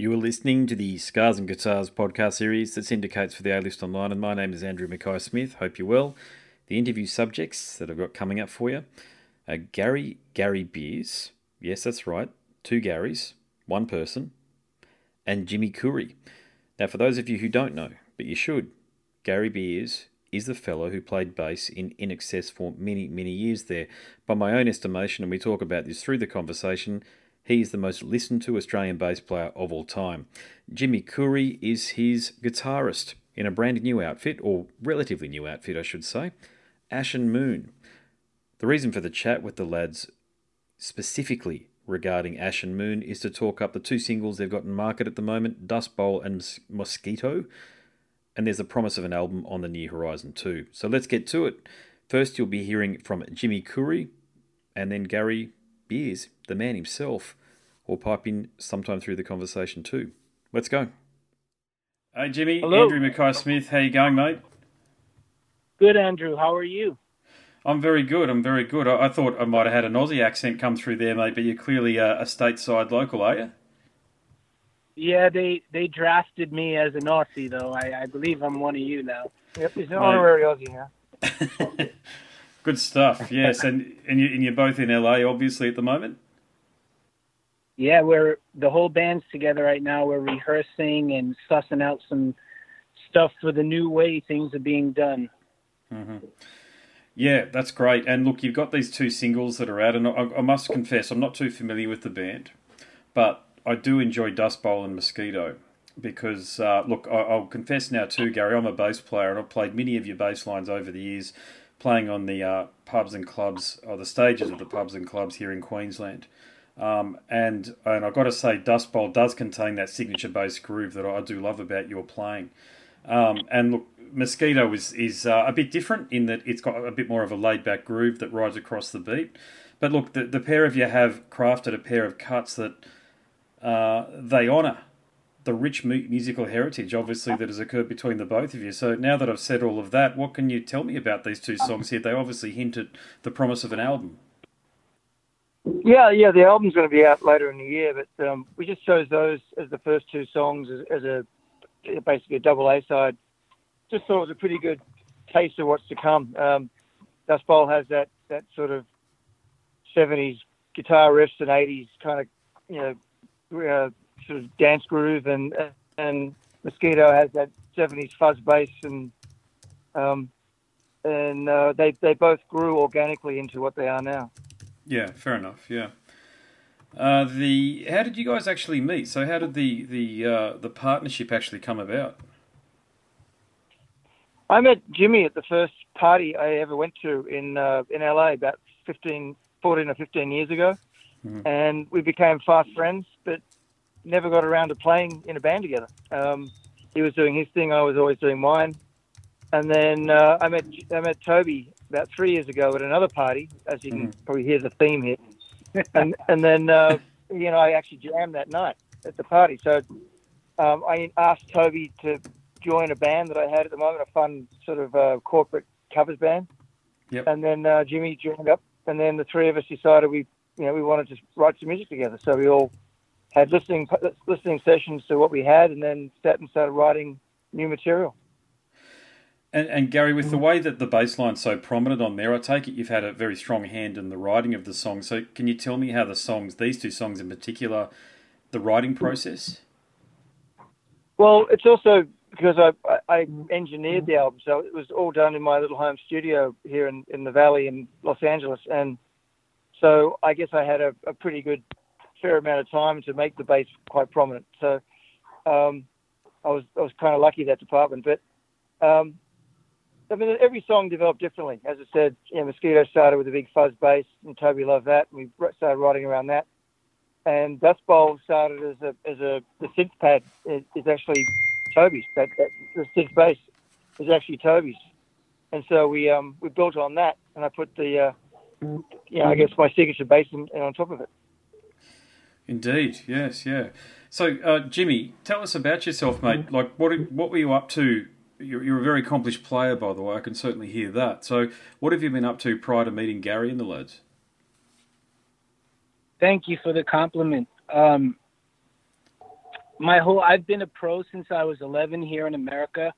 You are listening to the Scars and Guitars podcast series that syndicates for the A List Online, and my name is Andrew Mackay Smith. Hope you're well. The interview subjects that I've got coming up for you are Garry Gary Beers. Yes, that's right. Two Garys, one person, and Jimmy Khoury. Now, for those of you who don't know, but you should, Gary Beers is the fellow who played bass in INXS for many, many years there. By my own estimation, and we talk about this through the conversation, he is the most listened to Australian bass player of all time. Jimmy Khoury is his guitarist in a brand new outfit, or relatively new outfit, I should say, AshenMoon. The reason for the chat with the lads specifically regarding AshenMoon is to talk up the two singles they've got in market at the moment, Dustbowl and Mosquito. And there's a promise of an album on the near horizon too. So let's get to it. First, you'll be hearing from Jimmy Khoury and then Gary Beers, the man himself, will pipe in sometime through the conversation too. Let's go. Hey Jimmy, Hello. Andrew Mackay Smith, how you going, mate? Good, Andrew. How are you? I'm very good. I'm very good. I, I thought I might have had an Aussie accent come through there, mate, but you're clearly a, a stateside local, are you? Yeah, they they drafted me as an Aussie, though. I, I believe I'm one of you now. Yep, he's an Mate. honorary Aussie now. Good stuff. Yes, and and, you, and you're both in LA, obviously, at the moment. Yeah, we're the whole band's together right now. We're rehearsing and sussing out some stuff for the new way things are being done. Yeah, that's great. And look, you've got these two singles that are out, and I, I must confess, I'm not too familiar with the band, but I do enjoy Dustbowl and Mosquito because, uh, look, I, I'll confess now too, Gary, I'm a bass player, and I've played many of your bass lines over the years, playing on the uh, pubs and clubs, or the stages of the pubs and clubs here in Queensland. Um, and and I've got to say, Dustbowl does contain that signature bass groove that I do love about your playing. Um, and look, Mosquito is is uh, a bit different in that it's got a bit more of a laid back groove that rides across the beat. But look, the, the pair of you have crafted a pair of cuts that uh, they honour the rich mu- musical heritage, obviously, that has occurred between the both of you. So now that I've said all of that, what can you tell me about these two songs here? They obviously hint at the promise of an album. Yeah, yeah, the album's going to be out later in the year, but um, we just chose those as the first two songs as, as a basically a double A side. Just thought it was a pretty good taste of what's to come. Um, Dustbowl has that that sort of '70s guitar riffs and '80s kind of you know uh, sort of dance groove, and and Mosquito has that '70s fuzz bass, and um, and uh, they they both grew organically into what they are now. Yeah, fair enough. Yeah. Uh, the how did you guys actually meet? So how did the the uh, the partnership actually come about? I met Jimmy at the first party I ever went to in uh, in LA about 15, 14 or 15 years ago. Mhm. And we became fast friends, but never got around to playing in a band together. Um, he was doing his thing, I was always doing mine. And then uh, I met I met Toby about three years ago at another party, as you can probably hear the theme here. and and then uh, he and I actually jammed that night at the party. So um, I asked Toby to join a band that I had at the moment, a fun sort of uh, corporate covers band. Yep. And then uh, Jimmy joined up, and then the three of us decided we, you know, we wanted to write some music together. So we all had listening listening sessions to what we had, and then sat and started writing new material. And, and Gary, with the way that the bass line's so prominent on there, I take it you've had a very strong hand in the writing of the song. So can you tell me how the songs, these two songs in particular, the writing process? Well, it's also because I, I I engineered the album, so it was all done in my little home studio here in, in the Valley in Los Angeles, and so I guess I had a, a pretty good fair amount of time to make the bass quite prominent. So um, I was I was kind of lucky that department, but um, I mean every song developed differently. As I said, you know, Mosquito started with a big fuzz bass, and Toby loved that, and we started writing around that. And Dustbowl started as a as a the synth pad is, is actually Toby's. That, that the synth bass is actually Toby's, and so we um we built on that, and I put the uh, you know I guess my signature bass in, in on top of it. Indeed, yes, yeah. So, uh, Jimmy, tell us about yourself, mate. Like, what what were you up to? You're, you're a very accomplished player, by the way. I can certainly hear that. So, what have you been up to prior to meeting Gary and the lads? Thank you for the compliment. Um, my whole I've been a pro since I was 11 here in America,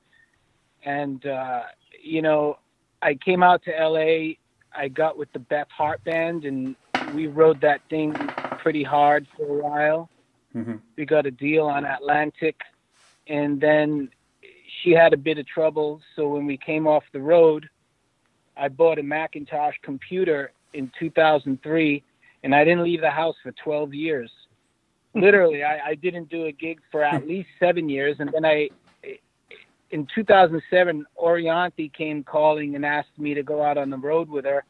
and uh, you know I came out to LA. I got with the Beth Hart band, and we rode that thing pretty hard for a while. Mm-hmm. We got a deal on Atlantic, and then she had a bit of trouble. So when we came off the road, I bought a Macintosh computer in 2003, and I didn't leave the house for 12 years. Literally, I, I didn't do a gig for at least seven years, and then I, in 2007, Orianthi came calling and asked me to go out on the road with her,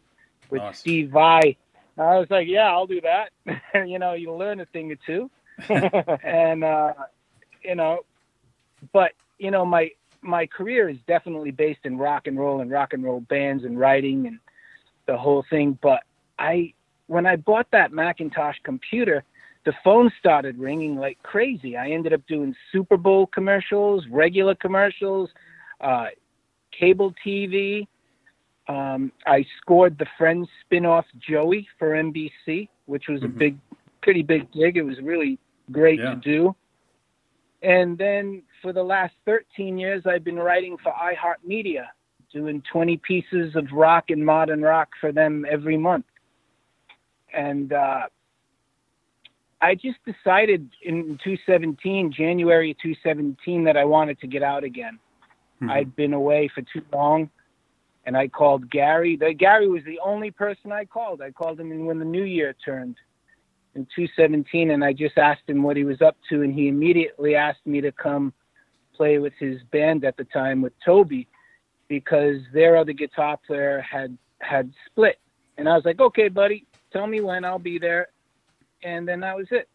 with Nice. Steve Vai. I was like, yeah, I'll do that. you know, you learn a thing or two, and uh, you know, but you know, my my career is definitely based in rock and roll and rock and roll bands and writing and the whole thing. But I, when I bought that Macintosh computer, the phone started ringing like crazy. I ended up doing Super Bowl commercials, regular commercials, uh, cable TV. Um, I scored the Friends spin-off Joey for NBC, which was a Mhm. big, pretty big gig. It was really great Yeah. to do. And then for the last 13 years, I've been writing for iHeartMedia, doing 20 pieces of rock and modern rock for them every month. And uh, I just decided in 2017, January 2017, that I wanted to get out again. Mhm. I'd been away for too long, and I called Gary. The, Gary was the only person I called. I called him when the new year turned in 2017, and I just asked him what he was up to, and he immediately asked me to come play with his band at the time with Toby, because their other guitar player had had split, and I was like, okay, buddy, tell me when I'll be there, and then that was it.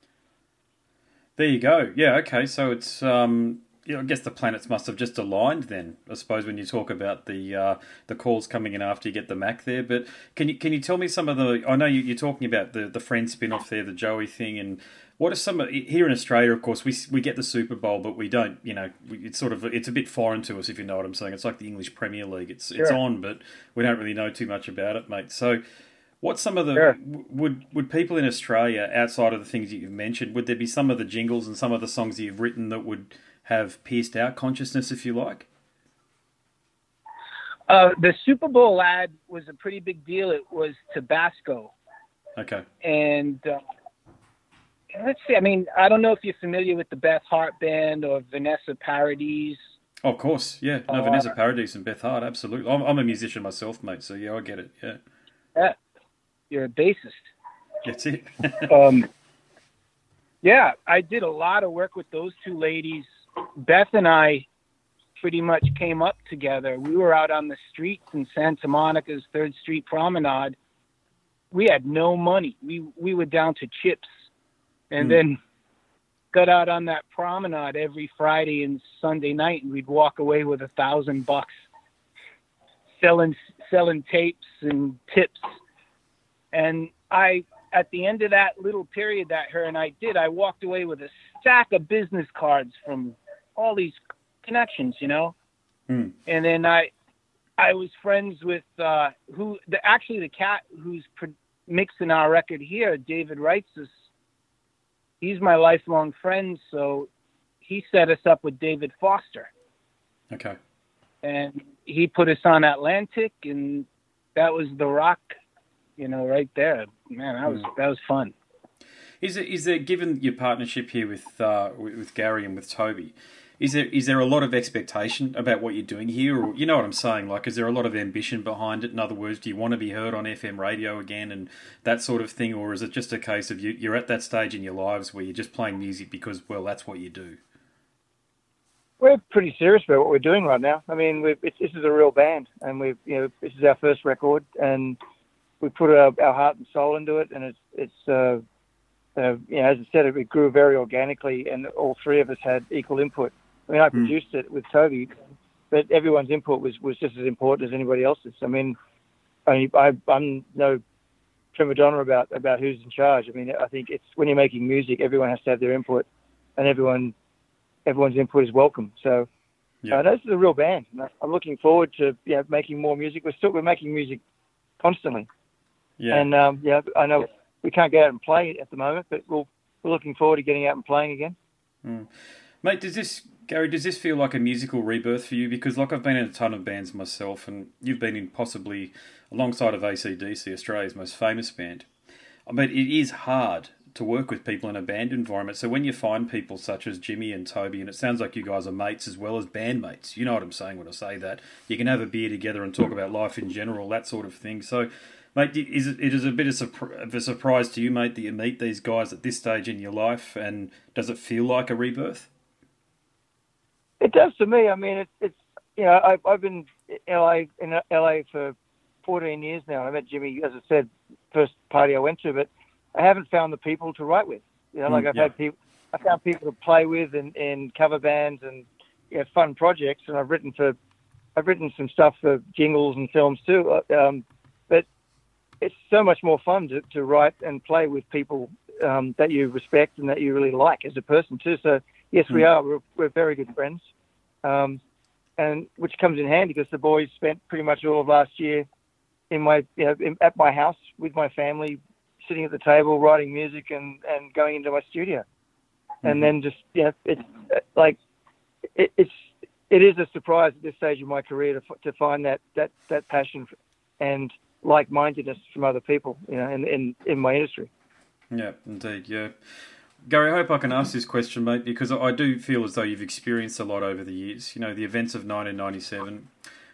There you go. Yeah. Okay. So it's um, you know, I guess the planets must have just aligned then. I suppose when you talk about the uh, the calls coming in after you get the Mac there. But can you can you tell me some of the? I know you, you're talking about the the friend spin off there, the Joey thing, and what are some here in Australia? Of course, we we get the Super Bowl, but we don't. You know, we, it's sort of it's a bit foreign to us if you know what I'm saying. It's like the English Premier League. It's it's on, but we don't really know too much about it, mate. So. what some of the Sure. would would people in Australia outside of the things that you've mentioned? Would there be some of the jingles and some of the songs that you've written that would have pierced our consciousness, if you like? Uh, the Super Bowl ad was a pretty big deal. It was Tabasco, Okay. and uh, let's see. I mean, I don't know if you're familiar with the Beth Hart band or Vanessa Paradis. Oh, of course, yeah. No, Uh, Vanessa Paradis and Beth Hart, absolutely. I'm, I'm a musician myself, mate. So yeah, I get it. Yeah, Yeah, you're a bassist. that's it. Um, yeah, I did a lot of work with those two ladies. Beth and I pretty much came up together. We were out on the streets in Santa Monica's Third Street Promenade. We had no money. We we were down to chips, and Hmm. then got out on that promenade every Friday and Sunday night, and we'd walk away with a thousand bucks, selling selling tapes and tips. And I, at the end of that little period that her and I did, I walked away with a stack of business cards from all these connections, you know. Hmm. And then I, I was friends with uh, who the actually the cat who's pro- mixing our record here, David Wrightsus. He's my lifelong friend, so he set us up with David Foster, okay. and he put us on Atlantic, and that was the rock, you know, right there. Man, that was that was fun. Is it is there given your partnership here with uh, with Gary and with Toby? Is there is there a lot of expectation about what you're doing here, or you know what I'm saying? Like, is there a lot of ambition behind it? In other words, do you want to be heard on FM radio again and that sort of thing, or is it just a case of you, you're at that stage in your lives where you're just playing music because well, that's what you do? We're pretty serious about what we're doing right now. I mean, this is a real band, and we've you know this is our first record, and we put our, our heart and soul into it, and it's it's uh, uh, you know as I said, it grew very organically, and all three of us had equal input. I mean, I Hmm. produced it with Toby, but everyone's input was was just as important as anybody else's. I mean, I, I I'm no prima donna about about who's in charge. I mean, I think it's when you're making music, everyone has to have their input, and everyone everyone's input is welcome. So, Yeah. uh, this is a real band. I'm looking forward to yeah making more music. We're still we're making music constantly, Yeah, and um, yeah, I know we can't go out and play at the moment, but we'll, we're looking forward to getting out and playing again. Mm. Mate, does this Gary? Does this feel like a musical rebirth for you? Because like I've been in a ton of bands myself, and you've been in possibly alongside of ACDC, Australia's most famous band. I mean, it is hard to work with people in a band environment. So when you find people such as Jimmy and Toby, and it sounds like you guys are mates as well as bandmates, you know what I'm saying when I say that. You can have a beer together and talk about life in general, that sort of thing. So, mate, is it, is a bit of a surprise to you, mate, that you meet these guys at this stage in your life, and does it feel like a rebirth? It does to me. I mean, it's it's you know I've I've been in LA in LA for 14 years now. I met Jimmy, as I said, first party I went to, but I haven't found the people to write with. You know, like mm, I've yeah. had people, I found people to play with in, in cover bands and you know, fun projects, and I've written for, I've written some stuff for jingles and films too. Uh, um, but it's so much more fun to, to write and play with people um, that you respect and that you really like as a person too. So yes, we are. We're, we're very good friends, um, and which comes in handy because the boys spent pretty much all of last year in my you know in, at my house with my family sitting at the table writing music and, and going into my studio. Mm-hmm. And then just, you know, it's like, it, it's, it is a surprise at this stage of my career to, to find that, that, that passion and like-mindedness from other people, you know, in, in, in my industry. Yeah, indeed. Yeah. Gary, I hope I can ask this question, mate, because I do feel as though you've experienced a lot over the years. You know, the events of 1997,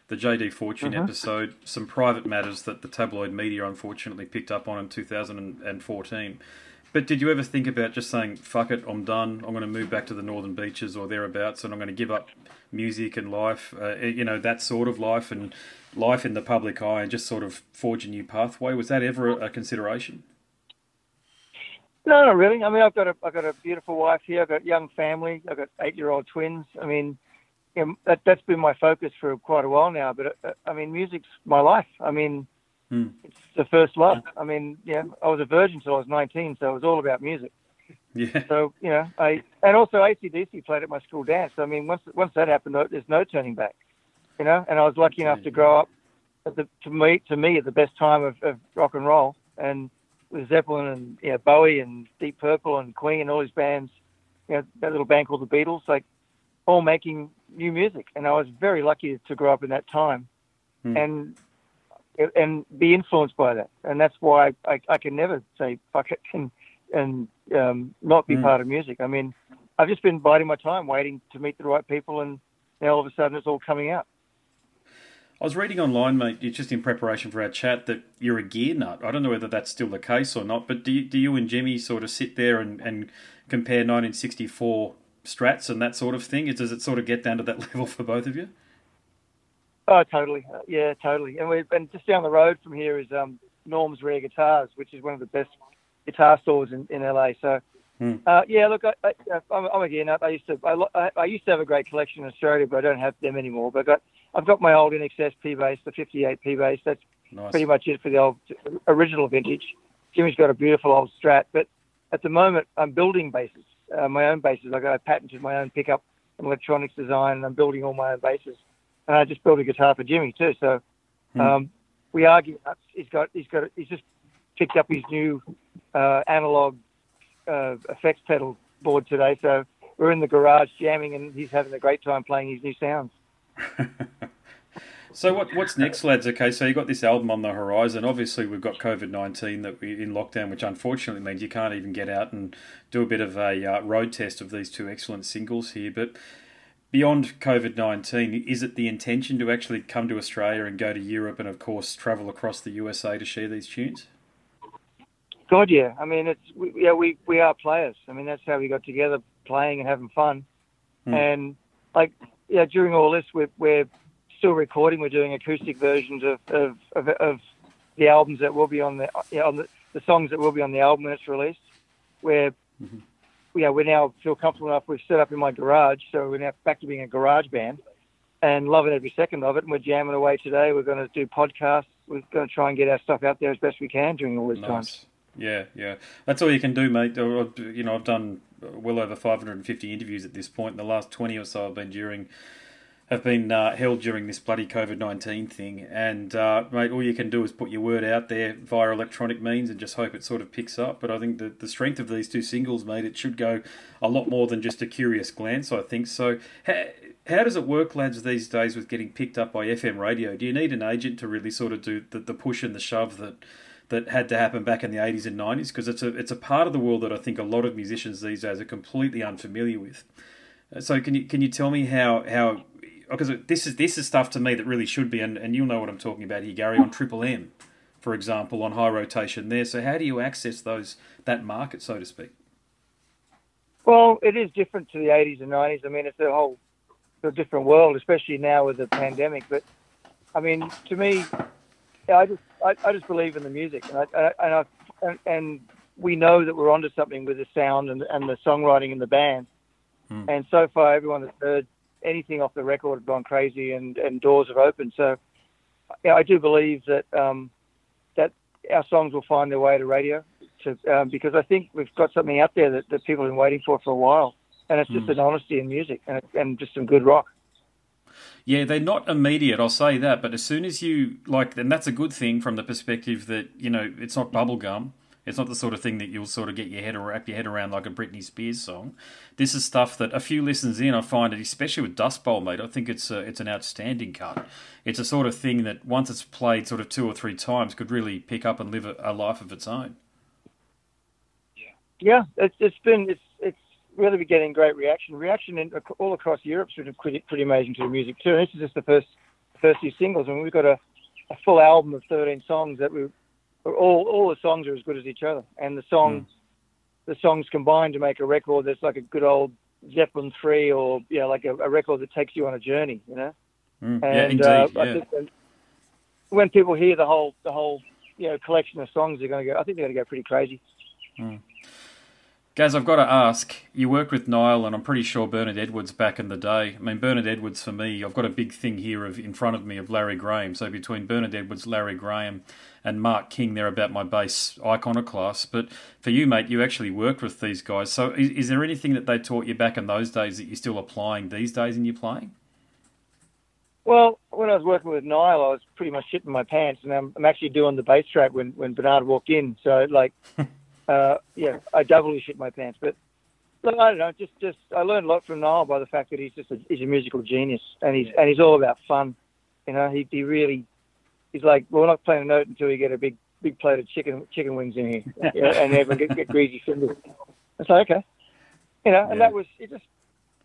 the JD Fortune uh-huh. episode, some private matters that the tabloid media unfortunately picked up on in 2014. But did you ever think about just saying, fuck it, I'm done, I'm going to move back to the northern beaches or thereabouts, and I'm going to give up music and life, uh, eh, you know, that sort of life and life in the public eye and just sort of forge a new pathway? Was that ever a consideration? No, not really. I mean, I've got a I've got a beautiful wife here. I've got a young family. I've got eight year old twins. I mean, you know, that that's been my focus for quite a while now. But uh, I mean, music's my life. I mean, mm. it's the first love. I mean, yeah, I was a virgin until I was 19, so it was all about music. Yeah. So you know, I and also ACDC played at my school dance. I mean, once once that happened, there's no turning back. You know, and I was lucky enough to grow up at the to me to me at the best time of, of rock and roll, and with Zeppelin and you know, Bowie and Deep Purple and Queen and all these bands. You know, that little band called the Beatles. Like all making new music, and I was very lucky to grow up in that time, mm. and and be influenced by that, and that's why I, I can never say fuck it and and um, not be mm. part of music. I mean, I've just been biding my time, waiting to meet the right people, and now all of a sudden it's all coming out. I was reading online, mate, just in preparation for our chat, that you're a gear nut. I don't know whether that's still the case or not, but do you, do you and Jimmy sort of sit there and, and compare 1964 strats and that sort of thing? Does it sort of get down to that level for both of you? Oh, totally. Uh, yeah, totally. And we've and just down the road from here is um, Norm's Rare Guitars, which is one of the best guitar stores in, in LA. So, hmm. uh, yeah, look, I, am a gear nut. I used to I, I, used to have a great collection in Australia, but I don't have them anymore. But I got I've got my old INXS P bass, the 58 P bass. That's nice. pretty much it for the old original vintage. Jimmy's got a beautiful old Strat, but at the moment I'm building basses uh, my own basses. I got I patented my own pickup and electronics design, and I'm building all my own basses. And I just built a guitar for Jimmy too. So hmm. um, we argue. He's got he's got he's just picked up his new uh, analog uh, effects pedal board today. So we're in the garage jamming, and he's having a great time playing his new sounds. So what what's next, lads? Okay, so you got this album on the horizon. Obviously, we've got COVID nineteen that we in lockdown, which unfortunately means you can't even get out and do a bit of a uh, road test of these two excellent singles here. But beyond COVID nineteen, is it the intention to actually come to Australia and go to Europe and, of course, travel across the USA to share these tunes? God, yeah. I mean, it's we, yeah, we we are players. I mean, that's how we got together, playing and having fun. Hmm. And like, yeah, during all this, we're we're still recording. We're doing acoustic versions of, of, of, of the albums that will be on the, know, on the, the songs that will be on the album when it's released. Where mm-hmm. yeah, we now feel comfortable enough. We've set up in my garage, so we're now back to being a garage band, and loving every second of it. And we're jamming away today. We're going to do podcasts. We're going to try and get our stuff out there as best we can during all these nice. times. Yeah, yeah, that's all you can do, mate. You know, I've done well over 550 interviews at this point. In the last 20 or so, I've been during have been uh, held during this bloody COVID 19 thing. And, uh, mate, all you can do is put your word out there via electronic means and just hope it sort of picks up. But I think the, the strength of these two singles, mate, it should go a lot more than just a curious glance, I think. So, how, how does it work, lads, these days with getting picked up by FM radio? Do you need an agent to really sort of do the, the push and the shove that that had to happen back in the 80s and 90s because it's a it's a part of the world that I think a lot of musicians these days are completely unfamiliar with. Uh, so can you can you tell me how how because this is this is stuff to me that really should be and, and you'll know what I'm talking about here, Gary, on Triple M, for example, on high rotation there. So how do you access those that market, so to speak? Well, it is different to the 80s and 90s. I mean, it's a whole a different world, especially now with the pandemic. But I mean, to me, I just I, I just believe in the music, and I, and, I, and, and we know that we're onto something with the sound and, and the songwriting in the band. Mm. And so far, everyone that's heard anything off the record have gone crazy, and, and doors have opened. So, yeah, I do believe that um, that our songs will find their way to radio, to, um, because I think we've got something out there that, that people have been waiting for for a while, and it's just mm. an honesty in music and, and just some good rock. Yeah, they're not immediate. I'll say that. But as soon as you like, and that's a good thing from the perspective that you know it's not bubblegum. It's not the sort of thing that you'll sort of get your head or wrap your head around like a Britney Spears song. This is stuff that a few listens in, I find it, especially with Dustbowl, mate. I think it's a, it's an outstanding cut. It's a sort of thing that once it's played sort of two or three times, could really pick up and live a, a life of its own. Yeah, yeah. It's it's been it's it's really been getting great reaction. Reaction in, all across Europe's been pretty, pretty amazing to the music too. And this is just the first first few singles, and we've got a, a full album of 13 songs that we all all the songs are as good as each other, and the song mm. the songs combine to make a record that's like a good old Zeppelin three, or you know, like a, a record that takes you on a journey, you know. Mm. And yeah, indeed, uh, I when, when, people hear the whole the whole you know collection of songs, they're going to go. I think they're going to go pretty crazy. Mm. Gaz, I've got to ask. You worked with Nile and I'm pretty sure Bernard Edwards back in the day. I mean, Bernard Edwards for me, I've got a big thing here of in front of me of Larry Graham. So between Bernard Edwards, Larry Graham, and Mark King, they're about my bass iconoclast. But for you, mate, you actually worked with these guys. So is, is there anything that they taught you back in those days that you're still applying these days in your playing? Well, when I was working with Nile, I was pretty much shitting my pants, and I'm, I'm actually doing the bass track when when Bernard walked in. So like. uh, yeah, I doubly shit my pants. But look, I don't know. Just, just I learned a lot from Nile by the fact that he's just a, he's a musical genius, and he's and he's all about fun. You know, he he really he's like, well, we're not playing a note until we get a big big plate of chicken chicken wings in here, you know, and everyone get, get greasy fingers. It's like okay, you know, and yeah. that was it. Just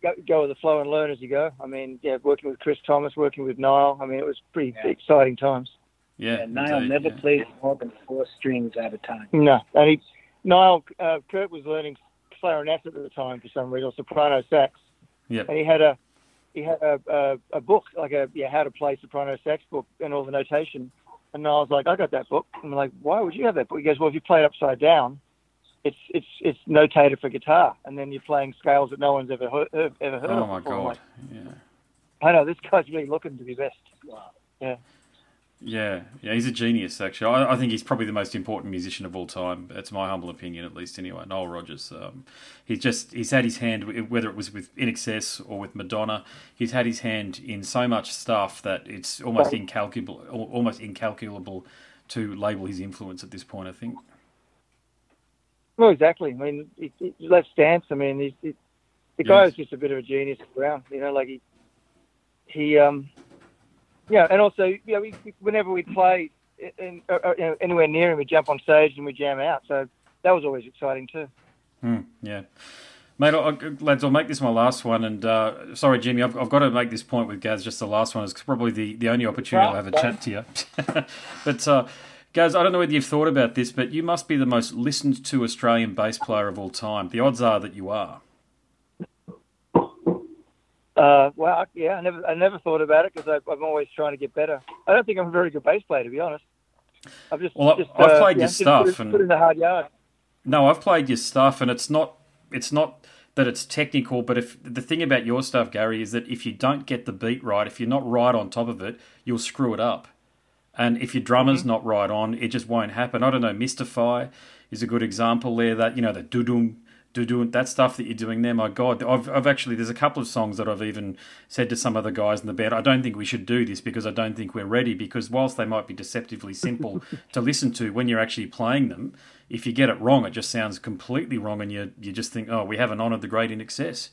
go, go with the flow and learn as you go. I mean, yeah, working with Chris Thomas, working with Nile. I mean, it was pretty yeah. exciting times. Yeah, yeah Nile never yeah. plays more than four strings at a time. No, and he Nile uh, Kirk was learning clarinet at the time for some reason, soprano sax. Yeah. And he had a he had a, a, a book like a yeah how to play soprano sax book and all the notation. And Nile's like, I got that book. I'm like, why would you have that book? He goes, well, if you play it upside down, it's it's it's notated for guitar, and then you're playing scales that no one's ever heard, ever heard oh of. Oh my god! Yeah. I know this guy's really looking to be best. Wow. Yeah. Yeah, yeah, he's a genius. Actually, I, I, think he's probably the most important musician of all time. That's my humble opinion, at least. Anyway, Nile Rodgers. Um, he's just he's had his hand, whether it was with INXS or with Madonna. He's had his hand in so much stuff that it's almost incalculable, almost incalculable to label his influence at this point. I think. Well, exactly. I mean, he, he, Let's Dance. I mean, he, the guy yes. is just a bit of a genius around. You know, like he he um yeah, and also, you know, we, whenever we play in, uh, uh, you know, anywhere near him, we jump on stage and we jam out. So that was always exciting too. Mm, yeah. Mate, I'll, lads, I'll make this my last one. And uh, sorry, Jimmy, I've, I've, got to make this point with Gaz. Just the last one is probably the, the only opportunity I'll have a chat to you. but uh, Gaz, I don't know whether you've thought about this, but you must be the most listened to Australian bass player of all time. The odds are that you are. Uh, well, yeah, I never, I never thought about it because I'm always trying to get better. I don't think I'm a very good bass player, to be honest. I've just, well, just, I've uh, played your stuff put, and put in the hard yard. No, I've played your stuff, and it's not, it's not that it's technical, but if the thing about your stuff, Gary, is that if you don't get the beat right, if you're not right on top of it, you'll screw it up. And if your drummer's mm-hmm. not right on, it just won't happen. I don't know. Mystify is a good example there. That you know the doo dudum do doing that stuff that you're doing there. My God, I've, I've actually there's a couple of songs that I've even said to some of the guys in the band. I don't think we should do this because I don't think we're ready. Because whilst they might be deceptively simple to listen to, when you're actually playing them, if you get it wrong, it just sounds completely wrong, and you you just think, oh, we haven't honoured the great INXS.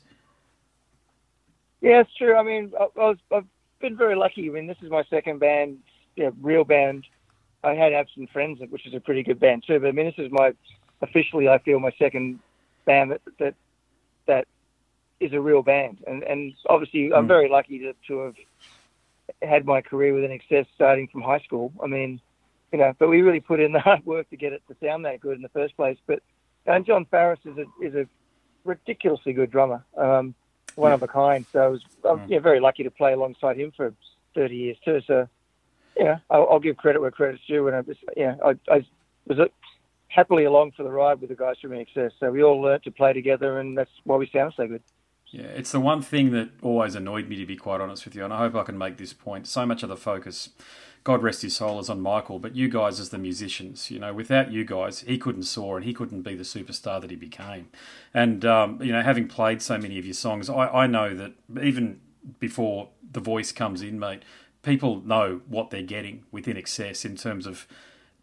Yeah, it's true. I mean, I, I was, I've been very lucky. I mean, this is my second band, yeah, real band. I had Absent Friends, which is a pretty good band too. But I mean, this is my officially, I feel, my second band that that that is a real band, and and obviously I'm hmm. very lucky to to have had my career with INXS starting from high school. I mean, you know, but we really put in the hard work to get it to sound that good in the first place. But and Jon Farriss is a is a ridiculously good drummer, um, one yeah. of a kind. So I was I'm mm. yeah, very lucky to play alongside him for 30 years too. So yeah, I'll, I'll give credit where credit's due. And I just yeah, I, I was happily along for the ride with the guys from INXS. So we all learnt to play together, and that's why we sound so good. Yeah, it's the one thing that always annoyed me, to be quite honest with you, and I hope I can make this point. So much of the focus, God rest his soul, is on Michael, but you guys as the musicians, you know, without you guys, he couldn't soar and he couldn't be the superstar that he became. And, um, you know, having played so many of your songs, I, I know that even before the voice comes in, mate, people know what they're getting with INXS in terms of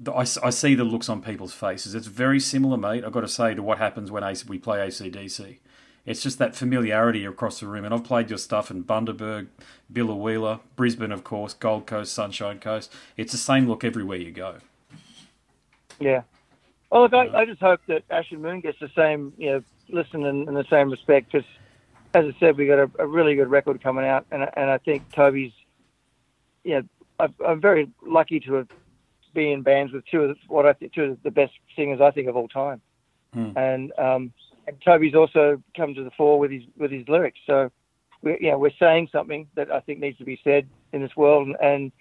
I, I see the looks on people's faces. It's very similar, mate. I've got to say to what happens when we play ACDC. It's just that familiarity across the room. And I've played your stuff in Bundaberg, Biloela, Brisbane, of course, Gold Coast, Sunshine Coast. It's the same look everywhere you go. Yeah. Well, look, I, I just hope that AshenMoon gets the same, you know, listen in, in the same respect. Because, as I said, we got a, a, really good record coming out, and and I think Toby's, yeah, you know, I'm very lucky to have be in bands with two of the, what I think two of the best singers I think of all time. Hmm. And um, and Toby's also come to the fore with his with his lyrics. So we you know we're saying something that I think needs to be said in this world, and and,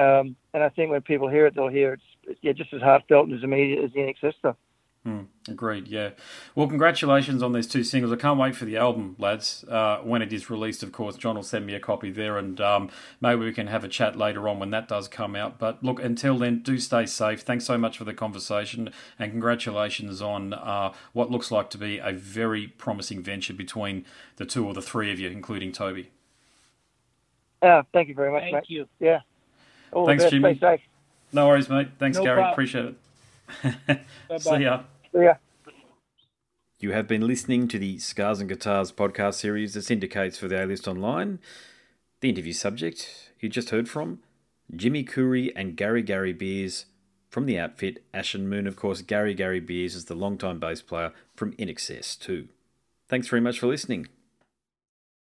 um, and I think when people hear it, they'll hear it's yeah just as heartfelt and as immediate as the INXS stuff. Mm, agreed. Yeah. Well, congratulations on these two singles. I can't wait for the album, lads. Uh, when it is released, of course, John will send me a copy there, and um, maybe we can have a chat later on when that does come out. But look, until then, do stay safe. Thanks so much for the conversation, and congratulations on uh, what looks like to be a very promising venture between the two or the three of you, including Toby. Yeah. Thank you very much, thank mate. you. Yeah. All Thanks, Jimmy. Stay safe. No worries, mate. Thanks, no Gary. Problem. Appreciate it. See ya. See ya. You have been listening to the Scars and Guitars podcast series that syndicates for the A List Online. The interview subject you just heard from Jimmy Khoury and Garry Gary Beers from the outfit AshenMoon. Of course, Garry Gary Beers is the longtime bass player from INXS too. Thanks very much for listening.